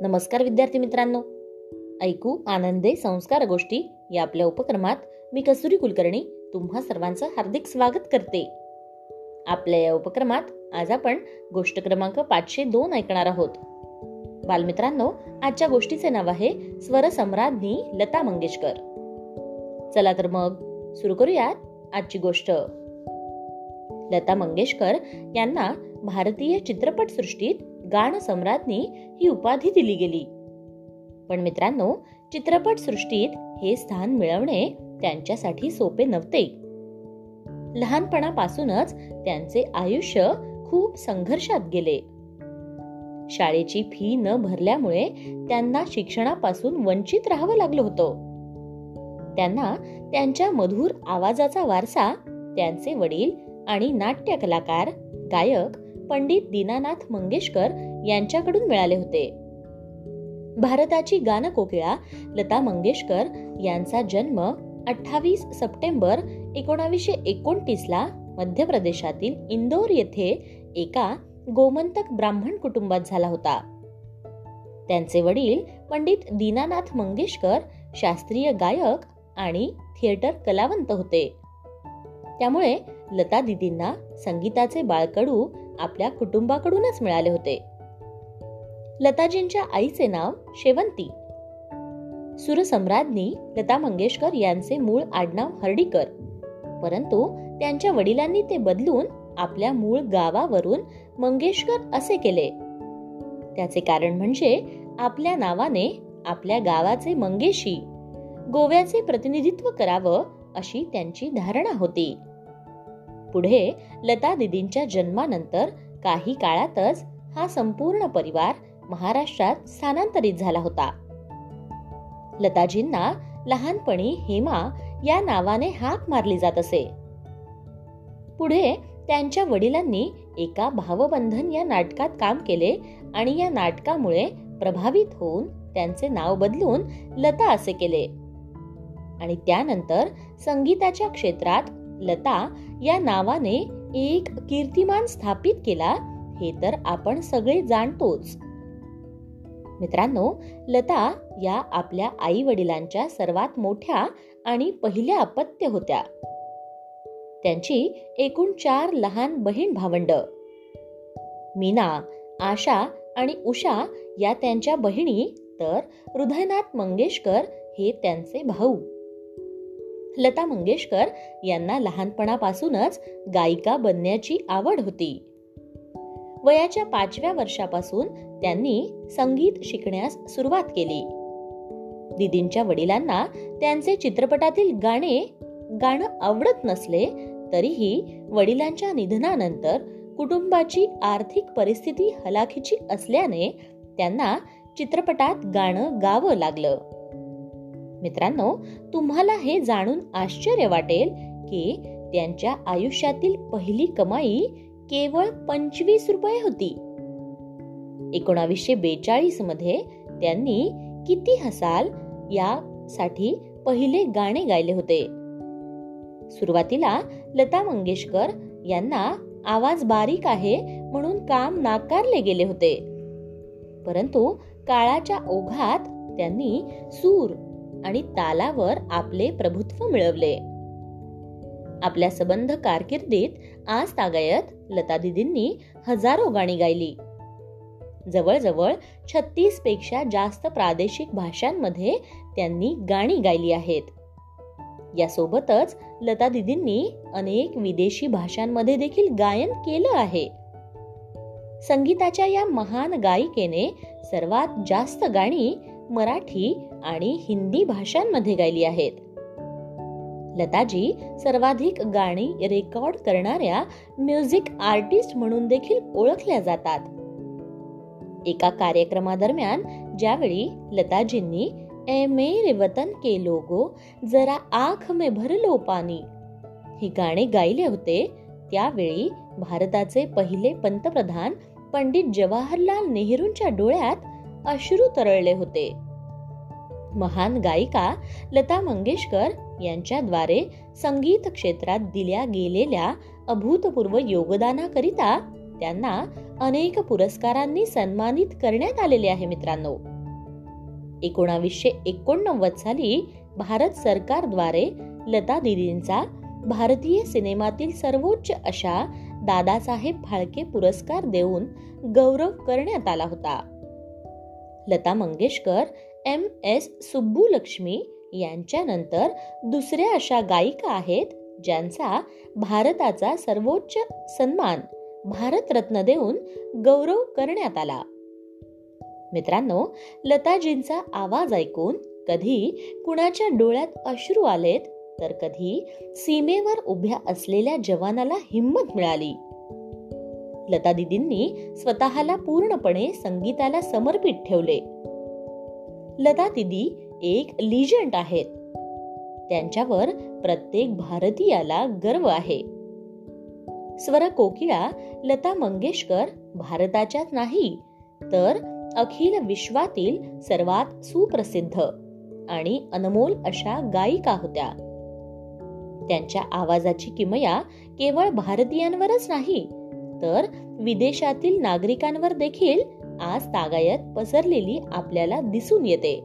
नमस्कार विद्यार्थी मित्रांनो. ऐकू आनंदे संस्कार गोष्टी या आपल्या उपक्रमात मी कसुरी कुलकर्णी तुम्हा सर्वांचं हार्दिक स्वागत करते. आपल्या या उपक्रमात आज आपण गोष्ट क्रमांक पाचशे दोन ऐकणार आहोत. बालमित्रांनो आजच्या गोष्टीचे नाव आहे स्वरसम्राज्ञी लता मंगेशकर. चला तर मग सुरू करूयात आजची गोष्ट. लता मंगेशकर यांना भारतीय चित्रपट गाणसम्राज्ञी ही उपाधी दिली गेली. पण मित्रांनो चित्रपट सृष्टीत हे स्थान मिळवणे त्यांच्यासाठी सोपे नव्हते. लहानपणापासूनच त्यांचे आयुष्य खूप संघर्षात गेले. शाळेची फी न भरल्यामुळे त्यांना शिक्षणापासून वंचित राहावं लागलं होतं. त्यांना त्यांच्या मधुर आवाजाचा वारसा त्यांचे वडील आणि नाट्य कलाकार गायक पंडित दीनानाथ मंगेशकर यांच्याकडून मिळाले होते. भारताची गानकोकिळा लता मंगेशकर यांचा जन्म अठ्ठावीस सप्टेंबर एकोणावीसशे एकोणतीसला मध्य प्रदेशातील इंदोर येथे एका गोमंतक ब्राह्मण कुटुंबात झाला होता. त्यांचे वडील पंडित दीनानाथ मंगेशकर शास्त्रीय गायक आणि थिएटर कलावंत होते. त्यामुळे लता दिदींना संगीताचे बाळकडू आपल्या कुटुंबाकडूनच मिळाले होते. लताजींच्या आईचे नाव शेवंती. सुरसम्राज्ञी लता मंगेशकर यांचे मूळ आडनाव हर्डीकर. परंतु त्यांच्या वडिलांनी ते बदलून आपल्या मूळ गावावरून मंगेशकर असे केले. त्याचे कारण म्हणजे आपल्या नावाने आपल्या गावाचे मंगेशी गोव्याचे प्रतिनिधित्व करावं अशी त्यांची धारणा होती. पुढे लता दिदींच्या जन्मानंतर काही काळातच हा संपूर्ण परिवार महाराष्ट्रात स्थानांतरित झाला होता. लताजींना लहानपणी हेमा या नावाने हाक मारली जात असे. पुढे त्यांच्या वडिलांनी एका भावबंधन या नाटकात काम केले आणि या नाटकामुळे प्रभावित होऊन त्यांचे नाव बदलून लता असे केले. आणि त्यानंतर संगीताच्या क्षेत्रात लता या नावाने एक कीर्तिमान स्थापित केला हे तर आपण सगळे जाणतोच. मित्रांनो लता या आपल्या आई वडिलांच्या सर्वात मोठ्या आणि पहिल्या अपत्य होत्या. त्यांची एकूण चार लहान बहीण भावंड. मीना आशा आणि उषा या त्यांच्या बहिणी तर हृदयनाथ मंगेशकर हे त्यांचे भाऊ. लता मंगेशकर यांना लहानपणापासूनच गायिका बनण्याची आवड होती. वयाच्या पाचव्या वर्षापासून त्यांनी संगीत शिकण्यास सुरुवात केली. दिदींच्या वडिलांना त्यांचे चित्रपटातील गाणे गाणं आवडत नसले तरीही वडिलांच्या निधनानंतर कुटुंबाची आर्थिक परिस्थिती हलाखीची असल्याने त्यांना चित्रपटात गाणं गावं लागलं. मित्रांनो तुम्हाला हे जाणून आश्चर्य वाटेल की त्यांच्या आयुष्यातील पहिली कमाई केवळ पंचवीस रुपये होती. एकोणावीसशे बेचाळीसमध्ये त्यांनी किती हसाल यासाठी पहिले गाणे गायले होते. सुरुवातीला लता मंगेशकर यांना आवाज बारीक आहे म्हणून काम नाकारले गेले होते. परंतु काळाच्या ओघात त्यांनी सूर आणि तालावर आपले प्रभुत्व मिळवले. आपल्या सबंध कारकिर्दीत आज तागायत लता दिदींनी हजारो गाणी गायली. जवळजवळ छत्तीसपेक्षा जास्त प्रादेशिक भाषांमध्ये त्यांनी गाणी गायली आहेत. यासोबतच लता दिदींनी अनेक विदेशी भाषांमध्ये देखील गायन केलं आहे. संगीताच्या या महान गायिकेने सर्वात जास्त गाणी मराठी आणि हिंदी भाषांमध्ये गायली आहेत. लताजी सर्वाधिक गाणी रेकॉर्ड करणाऱ्या म्युझिक आर्टिस्ट म्हणून देखील ओळखल्या जातात. एका कार्यक्रमादरम्यान ज्यावेळी लताजींनी ए मेरे वतन के लोगो जरा आख में भरलो पाणी हे गाणे गायले होते त्यावेळी भारताचे पहिले पंतप्रधान पंडित जवाहरलाल नेहरूंच्या डोळ्यात अश्रू तरळले होते. महान गायिका लता मंगेशकर यांच्याद्वारे संगीत क्षेत्रात दिल्या गेलेल्या अभूतपूर्व योगदानाकरिता त्यांना अनेक पुरस्कारांनी सन्मानित करण्यात आलेले आहे मित्रांनो. एकोणावीसशे एकोणनव्वद साली भारत सरकारद्वारे लता दिदींचा भारतीय सिनेमातील सर्वोच्च अशा दादासाहेब फाळके पुरस्कार देऊन गौरव करण्यात आला होता. लता मंगेशकर एम एस सुब्बुलक्ष्मी यांच्यानंतर दुसऱ्या अशा गायिका आहेत ज्यांचा भारताचा सर्वोच्च सन्मान भारतरत्न देऊन गौरव करण्यात आला. मित्रांनो लताजींचा आवाज ऐकून कधी कुणाच्या डोळ्यात अश्रू आलेत तर कधी सीमेवर उभ्या असलेल्या जवानाला हिंमत मिळाली. लता दिदींनी स्वतःला पूर्णपणे संगीताला समर्पित ठेवले. लता दिदी एक लिजंड आहेत. त्यांच्यावर प्रत्येक भारतीयाला गर्व आहे. स्वर कोकिळा लता मंगेशकर भारताच्याच नाही तर अखिल विश्वातील सर्वात सुप्रसिद्ध आणि अनमोल अशा गायिका होत्या. त्यांच्या आवाजाची किमया केवळ भारतीयांवरच नाही तर विदेशातील नागरिकांवर देखील आज तागायत पसरलेली आपल्याला दिसून येते.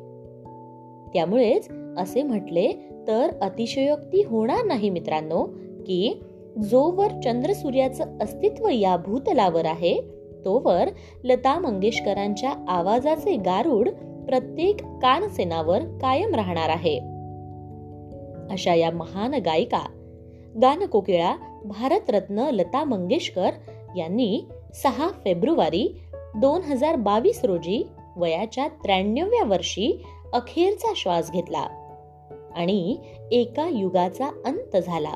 त्यामुळेच असे म्हटले तर अतिशयोक्ती होणार नाही मित्रांनो की जोवर चंद्र सूर्याचं अस्तित्व या भूतलावर आहे तोवर लता मंगेशकरांच्या आवाजाचे गारुड प्रत्येक कानसेनावर कायम राहणार आहे. अशा या महान गायिका गानकोकिळा भारतरत्न लता मंगेशकर यांनी सहा फेब्रुवारी दोन हजार बावीस रोजी वयाच्या त्र्याण्णव्या वर्षी अखेरचा श्वास घेतला आणि एका युगाचा अंत झाला.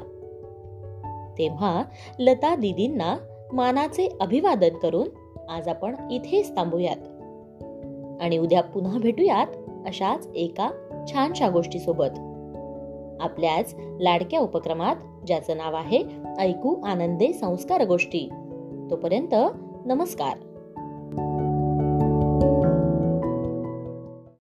तेव्हा लता दिदींना मानाचे अभिवादन करून आज आपण इथेच थांबूयात आणि उद्या पुन्हा भेटूयात अशाच एका छानशा गोष्टीसोबत. आपल्याच लाडक्या उपक्रमात ज्याचं नाव आहे ऐकू आनंदे संस्कार गोष्टी. तोपर्यंत नमस्कार.